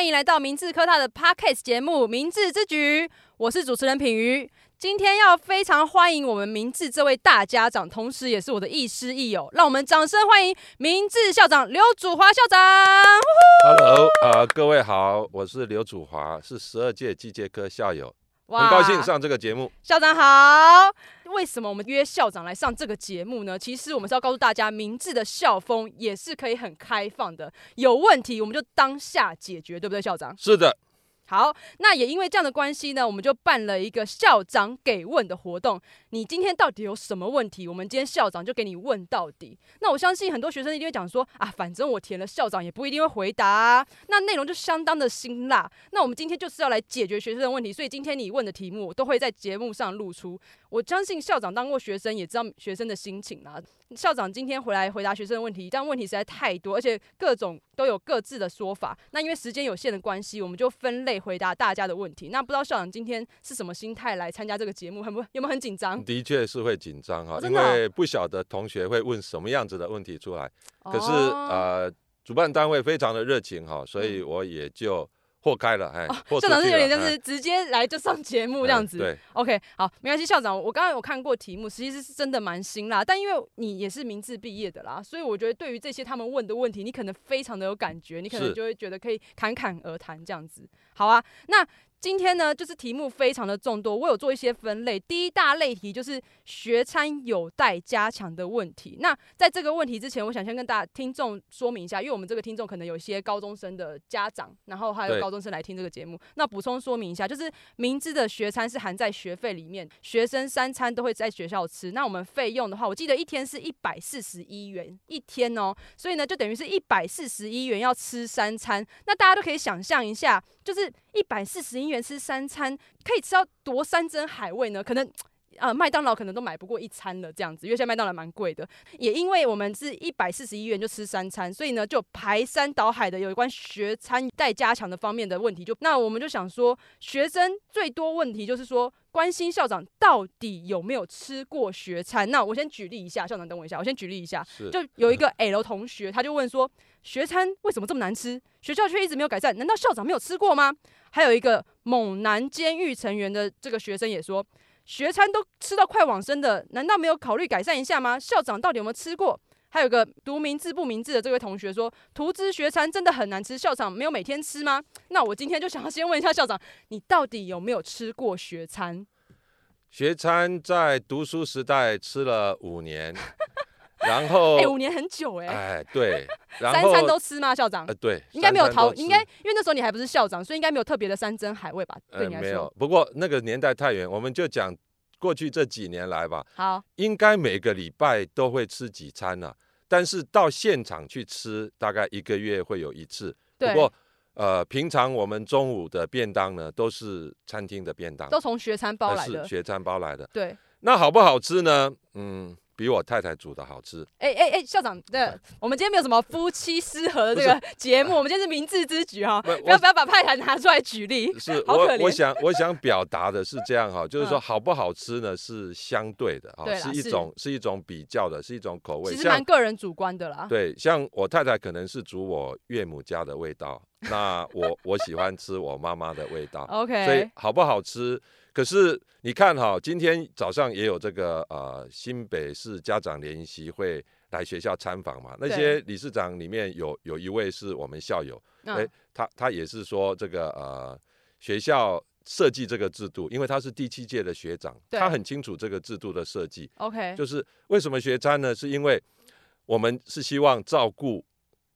欢迎来到明治科大的 Podcast 节目《明治之举》，我是主持人品瑜。今天要非常欢迎我们明治这位大家长，同时也是我的亦师亦友，让我们掌声欢迎明治校长刘祖华校长。Hello，啊、呃，各位好，我是刘祖华，是十二届机械科校友。很高兴上这个节目，校长好。为什么我们约校长来上这个节目呢？其实我们是要告诉大家，明智的校风也是可以很开放的，有问题我们就当下解决，对不对，校长？是的。好，那也因为这样的关系呢，我们就办了一个校长给问的活动。你今天到底有什么问题？我们今天校长就给你问到底。那我相信很多学生一定会讲说啊，反正我填了，校长也不一定会回答啊。那内容就相当的辛辣。那我们今天就是要来解决学生的问题，所以今天你问的题目我都会在节目上露出。我相信校长当过学生，也知道学生的心情啦。校长今天回来回答学生的问题，但问题实在太多，而且各种都有各自的说法。那因为时间有限的关系，我们就分类回答大家的问题。那不知道校长今天是什么心态来参加这个节目？很不有没有很紧张？的确是会紧张哈，因为不晓得同学会问什么样子的问题出来。可是呃，主办单位非常的热情哈，所以我也就。豁开了，哎，校长是有点像是直接来就上节目这样子。对，OK，好，没关系。校长，我刚刚有看过题目，其实是真的蛮辛辣，但因为你也是明志毕业的啦，所以我觉得对于这些他们问的问题，你可能非常的有感觉，你可能就会觉得可以侃侃而谈这样子。好啊，那。今天呢，就是题目非常的众多，我有做一些分类。第一大类题就是学餐有待加强的问题。那在这个问题之前，我想先跟大家听众说明一下，因为我们这个听众可能有一些高中生的家长，然后还有高中生来听这个节目。那补充说明一下，就是明知的学餐是含在学费里面，学生三餐都会在学校吃。那我们费用的话，我记得一天是一百四十一元一天哦，所以呢，就等于是一百四十一元要吃三餐。那大家都可以想象一下，就是一百四十一。元吃三餐可以吃到多山珍海味呢？可能呃麦当劳可能都买不过一餐了这样子，因为现在麦当劳蛮贵的。也因为我们是一百四十一元就吃三餐，所以呢就排山倒海的有关学餐待加强的方面的问题。就那我们就想说，学生最多问题就是说关心校长到底有没有吃过学餐。那我先举例一下，校长等我一下，我先举例一下，就有一 个 L 同学，他就问说学餐为什么这么难吃？学校却一直没有改善，难道校长没有吃过吗？还有一个猛男监狱成员的这个学生也说，学餐都吃到快往生的，难道没有考虑改善一下吗？校长到底有没有吃过？还有个读名字不明智的这位同学说，图资学餐真的很难吃，校长没有每天吃吗？那我今天就想要先问一下校长，你到底有没有吃过学餐？学餐在读书时代吃了五年。然后，哎、欸，五年很久哎、欸。哎，对，然后三餐都吃吗，校长？呃，对，应该没有逃，应该因为那时候你还不是校长，所以应该没有特别的山珍海味吧？对你来说，呃，没有。不过那个年代太远，我们就讲过去这几年来吧。好，应该每个礼拜都会吃几餐呢，啊？但是到现场去吃，大概一个月会有一次。对。不过，呃，平常我们中午的便当呢，都是餐厅的便当，都从学餐包来的。是学餐包来的。对。那好不好吃呢？嗯。比我太太煮的好吃。哎哎哎，校长，对，我们今天没有什么夫妻失和的这个 节目，我们今天是明智之举哈，不要不要把派台拿出来举例。是，我我想我想表达的是这样哈，就是说好不好吃呢是相对的哈，是一种是一种比较的，是一种口味，其实蛮个人主观的啦。对，像我太太可能是煮我岳母家的味道，那我我喜欢吃我妈妈的味道。OK，所以好不好吃？可是你看哈，今天早上也有这个呃新北市家长联席会来学校参访嘛，那些理事长里面有有一位是我们校友，哎、欸，他他也是说这个呃学校设计这个制度，因为他是第七届的学长，他很清楚这个制度的设计。OK，就是为什么学餐呢？是因为我们是希望照顾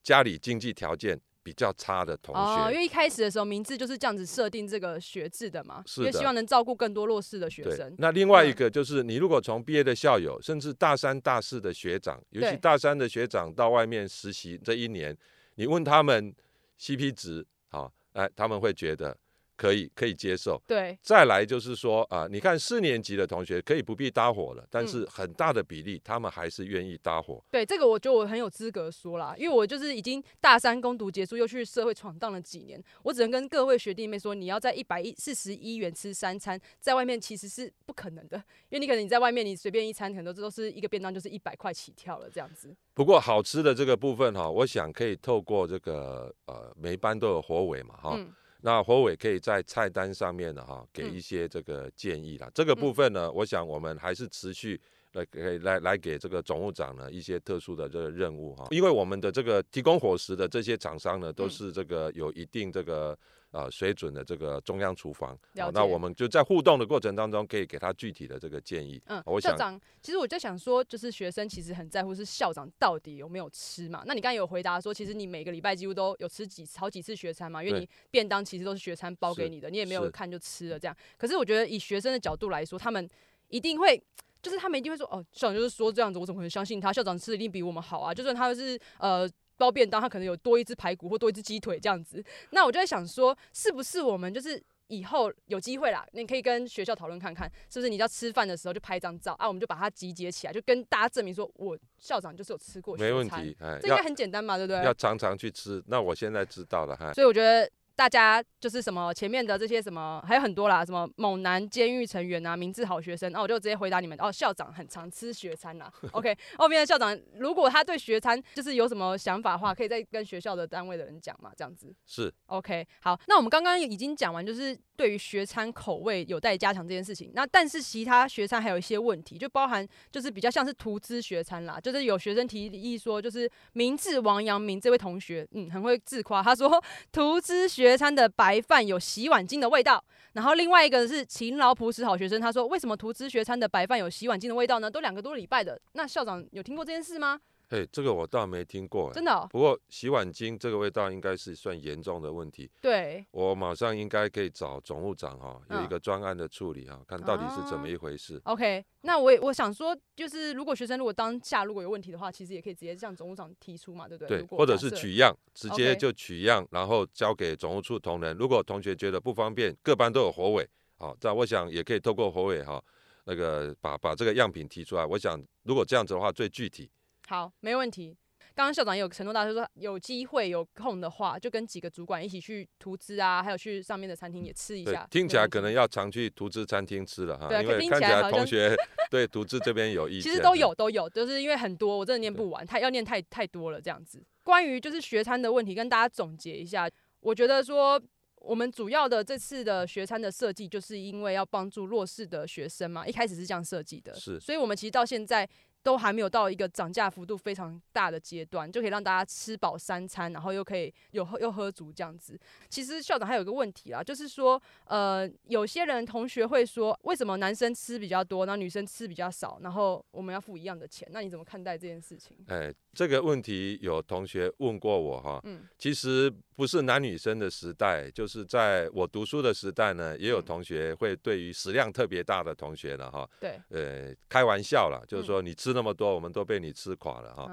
家里经济条件比较差的同学，哦，因为一开始的时候，名字就是这样子设定这个学制的嘛，是的，因为希望能照顾更多弱势的学生。那另外一个就是，你如果从毕业的校友，甚至大三、大四的学长，尤其大三的学长到外面实习这一年，你问他们 CP 值，好，哎，他们会觉得可以可以接受，对。再来就是说啊、呃，你看四年级的同学可以不必搭伙了，但是很大的比例他们还是愿意搭伙。对，这个我觉得我很有资格说啦，因为我就是已经大三攻读结束，又去社会闯荡了几年，我只能跟各位学弟妹说，你要在一百一四十一元吃三餐，在外面其实是不可能的，因为你可能你在外面你随便一餐，很多这都是一个便当就是一百块起跳了这样子。不过好吃的这个部分哈，我想可以透过这个呃，每一班都有伙尾嘛哈。嗯那侯伟可以在菜单上面呢，哈，给一些这个建议啦。嗯、这个部分呢，我想我们还是持续来给来来给这个总务长呢一些特殊的这个任务哈，因为我们的这个提供伙食的这些厂商呢，都是这个有一定这个。呃，水准的这个中央厨房，好，那我们就在互动的过程当中，可以给他具体的这个建议。嗯，我校长，其实我在想说，就是学生其实很在乎是校长到底有没有吃嘛。那你刚才有回答说，其实你每个礼拜几乎都有吃几好几次学餐嘛，因为你便当其实都是学餐包给你的，你也没有看就吃了这样。可是我觉得以学生的角度来说，他们一定会，就是他们一定会说，哦，校长就是说这样子，我怎么可能相信他？校长吃的一定比我们好啊，就算他是呃。包便当，他可能有多一只排骨或多一只鸡腿这样子。那我就在想说，是不是我们就是以后有机会啦，你可以跟学校讨论看看，是不是你要吃饭的时候就拍一张照啊，我们就把它集结起来，就跟大家证明说我校长就是有吃过。没问题，哎，这应该很简单嘛，对不对？要常常去吃。那我现在知道了哈。所以我觉得。大家就是什么前面的这些什么还有很多啦，什么猛男监狱成员啊，明智好学生，那我就直接回答你们哦。校长很常吃学餐啦。OK，后面的校长如果他对学餐就是有什么想法的话，可以再跟学校的单位的人讲嘛，这样子。是 OK，好，那我们刚刚已经讲完，就是对于学餐口味有待加强这件事情。那但是其他学餐还有一些问题，就包含就是比较像是图资学餐啦，就是有学生提议说，就是明智王阳明这位同学，嗯，很会自夸，他说 图资学。学餐的白饭有洗碗巾的味道，然后另外一个是勤劳朴实好学生，他说为什么图资学餐的白饭有洗碗巾的味道呢？都两个多礼拜的，那校长有听过这件事吗？哎，这个我倒没听过，真的哦。不过洗碗精这个味道应该是算严重的问题。对，我马上应该可以找总务长哈，有一个专案的处理哈，看到底是怎么一回事。OK，那我我想说，就是如果学生如果当下如果有问题的话，其实也可以直接向总务长提出嘛，对不对？对，或者是取样，直接就取样，然后交给总务处同仁。如果同学觉得不方便，各班都有伙委，好，这样我想也可以透过伙委哈，那个把把这个样品提出来。我想如果这样子的话，最具体。好，没问题。刚刚校长也有承诺到，就是说有机会有空的话，就跟几个主管一起去图资啊，还有去上面的餐厅也吃一下。听起来可能要常去图资餐厅吃了哈，因为看起来同学 对图资这边有意见。其实都有都有，就是因为很多我真的念不完，太要念太太多了这样子。关于就是学餐的问题，跟大家总结一下，我觉得说我们主要的这次的学餐的设计，就是因为要帮助弱势的学生嘛，一开始是这样设计的，是，所以我们其实到现在。都还没有到一个涨价幅度非常大的阶段，就可以让大家吃饱三餐，然后又可以有喝又喝足这样子。其实校长还有一个问题啊，就是说，呃，有些人同学会说，为什么男生吃比较多，然后女生吃比较少，然后我们要付一样的钱？那你怎么看待这件事情？哎，这个问题有同学问过我哈，嗯，其实不是男女生的时代，就是在我读书的时代呢，也有同学会对于食量特别大的同学了，哈，对，呃，开玩笑了，就是说你吃。那么多，我们都被你吃垮了哈。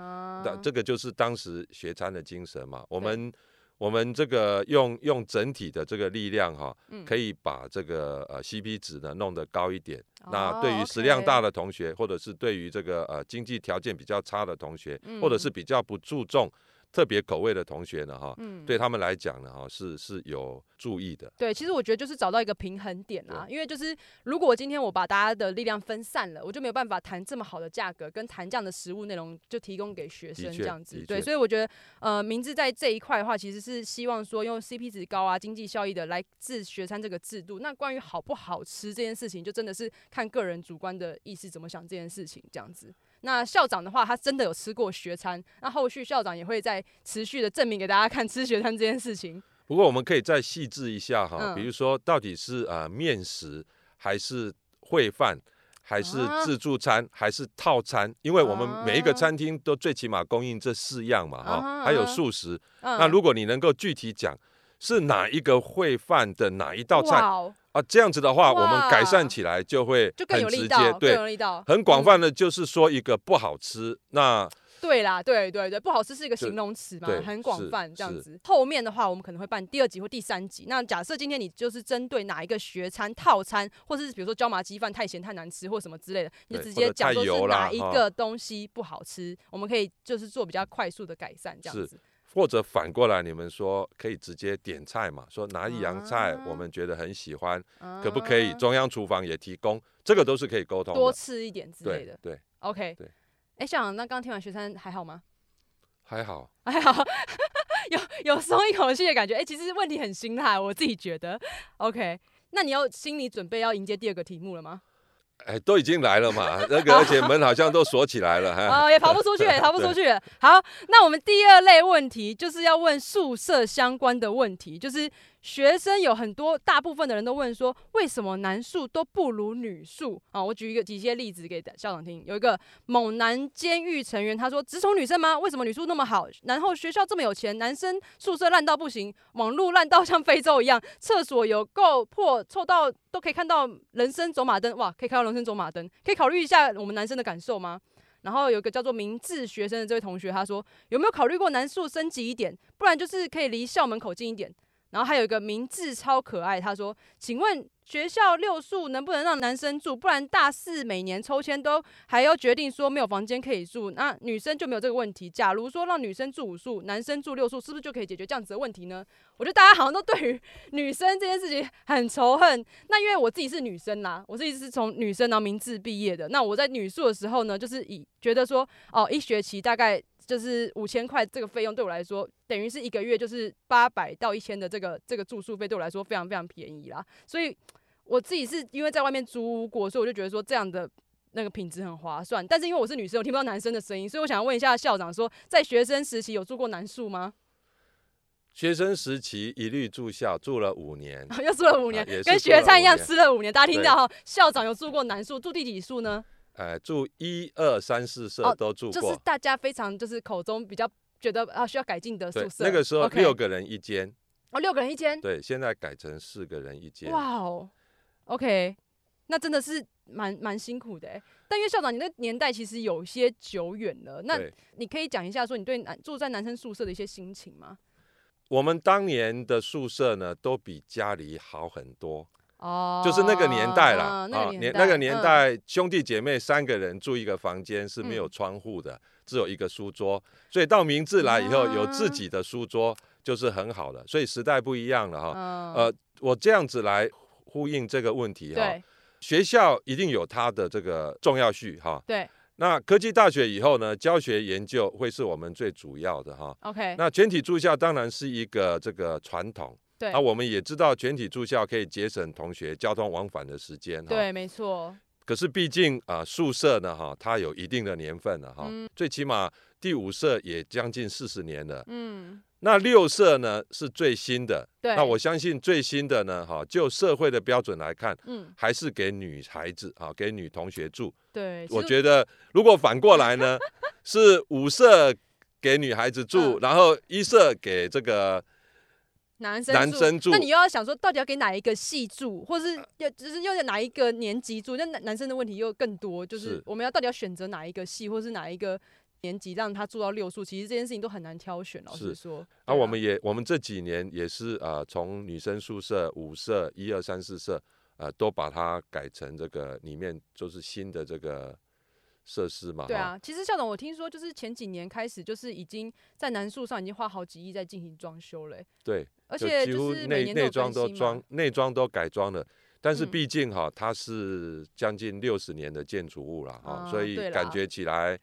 那、uh, 这个就是当时学餐的精神嘛。我们我们这个用用整体的这个力量哈，嗯、可以把这个呃 CP 值呢弄得高一点。Uh, 那对于食量大的同学.或者是对于这个呃经济条件比较差的同学，嗯、或者是比较不注重特别口味的同学呢哈，嗯、对他们来讲呢哈是是有。注意的，对，其实我觉得就是找到一个平衡点啊，因为就是如果今天我把大家的力量分散了，我就没有办法谈这么好的价格，跟谈这样的食物内容就提供给学生这样子，对，所以我觉得呃，明智在这一块的话，其实是希望说用 CP 值高啊、经济效益的来治学餐这个制度。那关于好不好吃这件事情，就真的是看个人主观的意思怎么想这件事情这样子。那校长的话，他真的有吃过学餐，那后续校长也会再持续的证明给大家看吃学餐这件事情。不过我们可以再细致一下哈，比如说到底是呃面食还是烩饭，还是自助餐还是套餐？因为我们每一个餐厅都最起码供应这四样嘛哈，还有素食。那如果你能够具体讲是哪一个烩饭的哪一道菜啊，这样子的话，我们改善起来就会很直接，对，很广泛的，就是说一个不好吃那。对啦，对对对，不好吃是一个形容词嘛，很广泛这样子。后面的话，我们可能会办第二集或第三集。那假设今天你就是针对哪一个学餐套餐，或者是比如说椒麻鸡饭太咸太难吃或什么之类的，你就直接讲说是哪一个东西不好吃，我们可以就是做比较快速的改善这样子。或者反过来，你们说可以直接点菜嘛？说哪一样菜我们觉得很喜欢，啊、可不可以中央厨房也提供？这个都是可以沟通的，多吃一点之类的。对，对，OK，对。哎，校长，那刚刚听完学生还好吗？还好，还好，有有松一口气的感觉。哎，其实问题很心态，我自己觉得。OK，那你要心理准备要迎接第二个题目了吗？哎，都已经来了嘛，那个而且门好像都锁起来了，哈，哦，也跑不出去，也逃不出去。好，那我们第二类问题就是要问宿舍相关的问题，就是。学生有很多，大部分的人都问说，为什么男宿都不如女宿啊？我举一个几些例子给校长听。有一个某男监狱成员，他说：“只宠女生吗？为什么女宿那么好？然后学校这么有钱，男生宿舍烂到不行，网路烂到像非洲一样，厕所有够破，臭到都可以看到人生走马灯，哇，可以看到人生走马灯，可以考虑一下我们男生的感受吗？”然后有一个叫做明智学生的这位同学，他说：“有没有考虑过男宿升级一点，不然就是可以离校门口近一点。”然后还有一个名字超可爱，他说：“请问学校六宿能不能让男生住？不然大四每年抽签都还要决定说没有房间可以住，那女生就没有这个问题。假如说让女生住五宿，男生住六宿，是不是就可以解决这样子的问题呢？”我觉得大家好像都对于 女生这件事情很仇恨。那因为我自己是女生啦，我自己是从女生然后名字毕业的。那我在女宿的时候呢，就是以觉得说哦，一学期大概。就是五千块这个费用对我来说，等于是一个月就是八百到一千的这个这个住宿费，对我来说非常非常便宜啦。所以我自己是因为在外面租过，所以我就觉得说这样的那个品质很划算。但是因为我是女生，我听不到男生的声音，所以我想要问一下校长说，在学生时期有住过男宿吗？学生时期一律住校，住了五年，又住了五年，跟学餐一样吃了五年。大家听到哈，校长有住过男宿，住第几宿呢？呃，住一二三四舍都住过，就是大家非常就是口中比较觉得啊需要改进的宿舍。那个时候六个人一间，okay. 哦，六个人一间。对，现在改成四个人一间。哇哦，OK，那真的是蛮蛮辛苦的。但因为校长，你那年代其实有些久远了，那你可以讲一下说你对男住在男生宿舍的一些心情吗？我们当年的宿舍呢，都比家里好很多。哦，就是那个年代了啊，年那个年代，兄弟姐妹三个人住一个房间是没有窗户的，只有一个书桌，所以到明治来以后有自己的书桌就是很好的，所以时代不一样了哈。呃，我这样子来呼应这个问题哈，学校一定有它的这个重要序哈。对，那科技大学以后呢，教学研究会是我们最主要的哈。OK，那全体住校当然是一个这个传统。那、啊、我们也知道全体住校可以节省同学交通往返的时间，对，没错。可是毕竟啊、呃，宿舍呢，哈，它有一定的年份了，哈、嗯，最起码第五舍也将近四十年了，嗯。那六舍呢是最新的，对。那我相信最新的呢，哈，就社会的标准来看，嗯，还是给女孩子啊，给女同学住。对。我觉得如果反过来呢，是五舍给女孩子住，嗯、然后一舍给这个。男生，男生住，那你又要想说，到底要给哪一个系住，或是要就是又在哪一个年级住？那男男生的问题又更多，就是我们要到底要选择哪一个系，或是哪一个年级让他住到六宿？其实这件事情都很难挑选。老实说，啊，我们也我们这几年也是啊，从女生宿舍五舍一二三四舍呃，都把它改成这个里面就是新的这个。设施嘛，对啊，其实校长，我听说就是前几年开始，就是已经在南树上已经花好几亿在进行装修了。对，而且几乎内内装都装，内装都改装了。但是毕竟哈，它是将近六十年的建筑物了哈，所以感觉起来，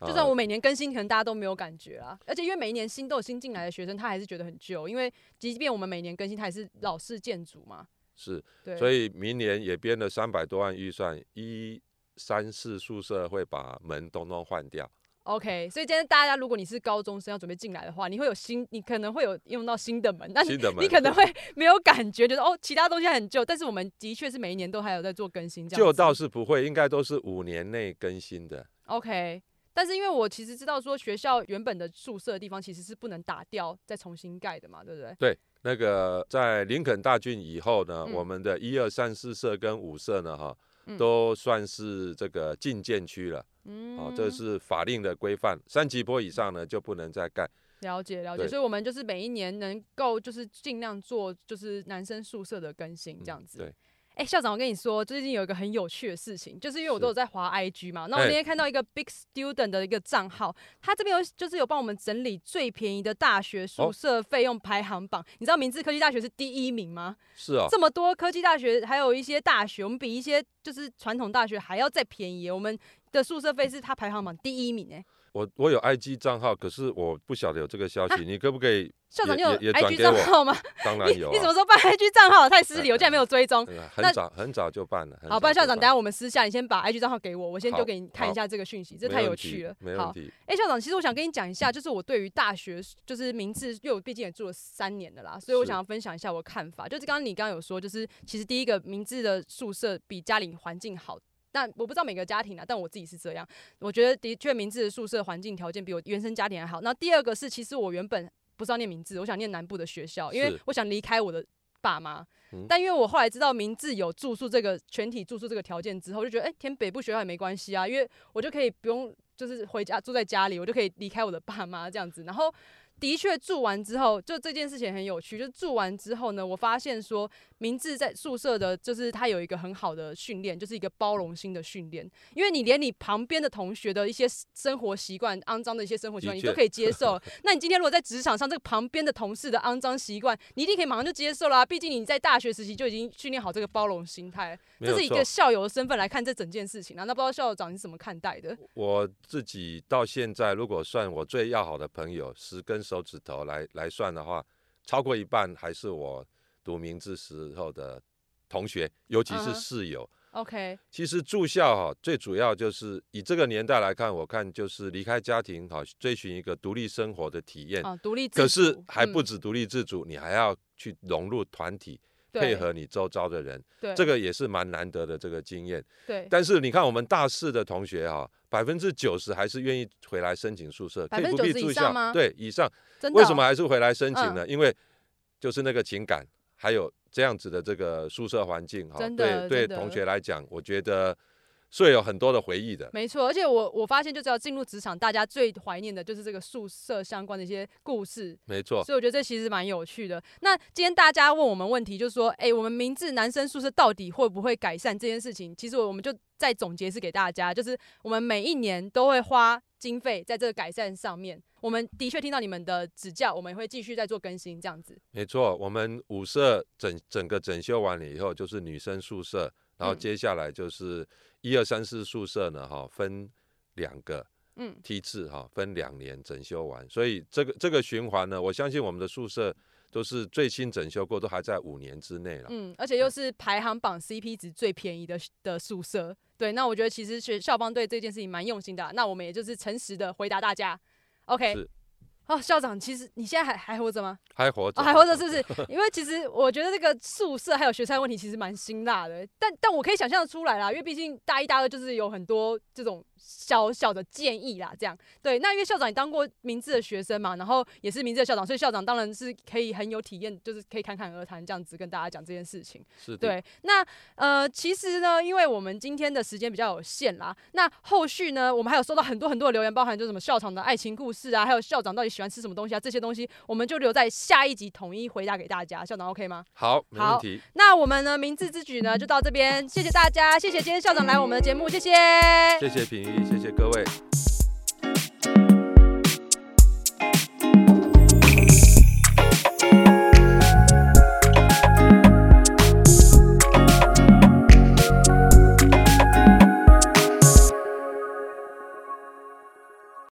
就算我每年更新，可能大家都没有感觉啊。而且因为每一年新都有新进来的学生，他还是觉得很旧，因为即便我们每年更新，它也是老式建筑嘛。是，所以明年也编了三百多万预算一。三四宿舍会把门通通换掉。OK，所以今天大家，如果你是高中生要准备进来的话，你会有新，你可能会有用到新的门，但是你可能会没有感觉，觉得哦，其他东西很旧。但是我们的确是每一年都还有在做更新，这样。旧倒是不会，应该都是五年内更新的。OK，但是因为我其实知道说学校原本的宿舍的地方其实是不能打掉再重新盖的嘛，对不对？对，那个在林肯大郡以后呢，嗯、我们的一二三四舍跟五舍呢，哈。都算是这个禁建区了。嗯，哦，这是法令的规范，三级坡以上呢就不能再盖。了解了解，所以我们就是每一年能够就是尽量做就是男生宿舍的更新这样子。嗯、对。哎、欸，校长，我跟你说，最近有一个很有趣的事情，就是因为我都有在滑 IG 嘛，那我那天看到一个 Big Student 的一个账号，他这边有就是有帮我们整理最便宜的大学宿舍费用排行榜，哦。你知道明治科技大学是第一名吗？是啊，这么多科技大学，还有一些大学，我们比一些就是传统大学还要再便宜，我们的宿舍费是它排行榜第一名哎。我我有 IG 账号，可是我不晓得有这个消息，啊、你可不可以？校长，你有 IG 账号吗？当然有、啊。你什么时候办 IG 账号？太失礼，我竟然没有追踪。很早很早就办了。好，不然校长，等下我们私下，你先把 IG 账号给我，我先丢给你看一下这个讯息，这太有趣了。没问题。哎、欸，校长，其实我想跟你讲一下，就是我对于大学，就是明志，因为我毕竟也住了三年的啦，所以我想要分享一下我的看法。就是刚刚你刚刚有说，就是其实第一个明志的宿舍比家里环境好。但我不知道每个家庭啊，但我自己是这样。我觉得的确，明治的宿舍环境条件比我原生家庭还好。那第二个是，其实我原本不知道念明治，我想念南部的学校，因为我想离开我的爸妈。但因为我后来知道明治有住宿这个全体住宿这个条件之后，就觉得哎、欸，填北部学校也没关系啊，因为我就可以不用就是回家住在家里，我就可以离开我的爸妈这样子。然后。的确住完之后，就这件事情很有趣。就住完之后呢，我发现说，明志在宿舍的，就是他有一个很好的训练，就是一个包容心的训练。因为你连你旁边的同学的一些生活习惯、肮脏的一些生活习惯，你都可以接受。那你今天如果在职场上，这个旁边的同事的肮脏习惯，你一定可以马上就接受啦。毕竟你在大学时期就已经训练好这个包容心态。这是一个校友的身份来看这整件事情啊。那不知道校长你是怎么看待的？我自己到现在，如果算我最要好的朋友，十根手指头来来算的话，超过一半还是我读明志时候的同学，尤其是室友。Uh-huh. OK，其实住校哈，最主要就是以这个年代来看，我看就是离开家庭哈，追寻一个独立生活的体验。Uh, 独立自主。可是还不止独立自主，嗯，你还要去融入团体。配合你周遭的人，对，这个也是蛮难得的这个经验。对，但是你看我们大四的同学哈，百分之九十还是愿意回来申请宿舍，可以不必住校吗？对，以上。哦？为什么还是回来申请呢？嗯。因为就是那个情感，还有这样子的这个宿舍环境哈，对对，同学来讲，我觉得。所以有很多的回忆的，没错。而且我我发现，就只要进入职场，大家最怀念的就是这个宿舍相关的一些故事。没错。所以我觉得这其实蛮有趣的。那今天大家问我们问题，就是说，哎、欸，我们明治男生宿舍到底会不会改善这件事情？其实我们就再总结是给大家，就是我们每一年都会花经费在这个改善上面。我们的确听到你们的指教，我们也会继续再做更新，这样子。没错，我们五舍整整个整修完了以后，就是女生宿舍，然后接下来就是、嗯。一二三四宿舍呢，哈，分两个嗯梯次哈，分两年整修完，所以这个这个循环呢，我相信我们的宿舍都是最新整修过，都还在五年之内了。嗯，而且又是排行榜 CP 值最便宜的的宿舍，对，那我觉得其实学校方对这件事情蛮用心的，那我们也就是诚实的回答大家，OK。哦，校长，其实你现在还还活着吗？还活着，哦，还活着，是不是？因为其实我觉得这个宿舍还有学餐问题其实蛮辛辣的，但但我可以想象的出来啦，因为毕竟大一、大二就是有很多这种。小小的建议啦，这样对。那因为校长你当过明智的学生嘛，然后也是明智的校长，所以校长当然是可以很有体验，就是可以侃侃而谈这样子跟大家讲这件事情。是的。对。那呃，其实呢，因为我们今天的时间比较有限啦，那后续呢，我们还有收到很多很多的留言，包含就是什么校长的爱情故事啊，还有校长到底喜欢吃什么东西啊，这些东西我们就留在下一集统一回答给大家。校长 OK 吗？好，没问题。那我们呢，明智之举呢，就到这边，谢谢大家，谢谢今天校长来我们的节目，谢谢。谢谢品谢谢各位。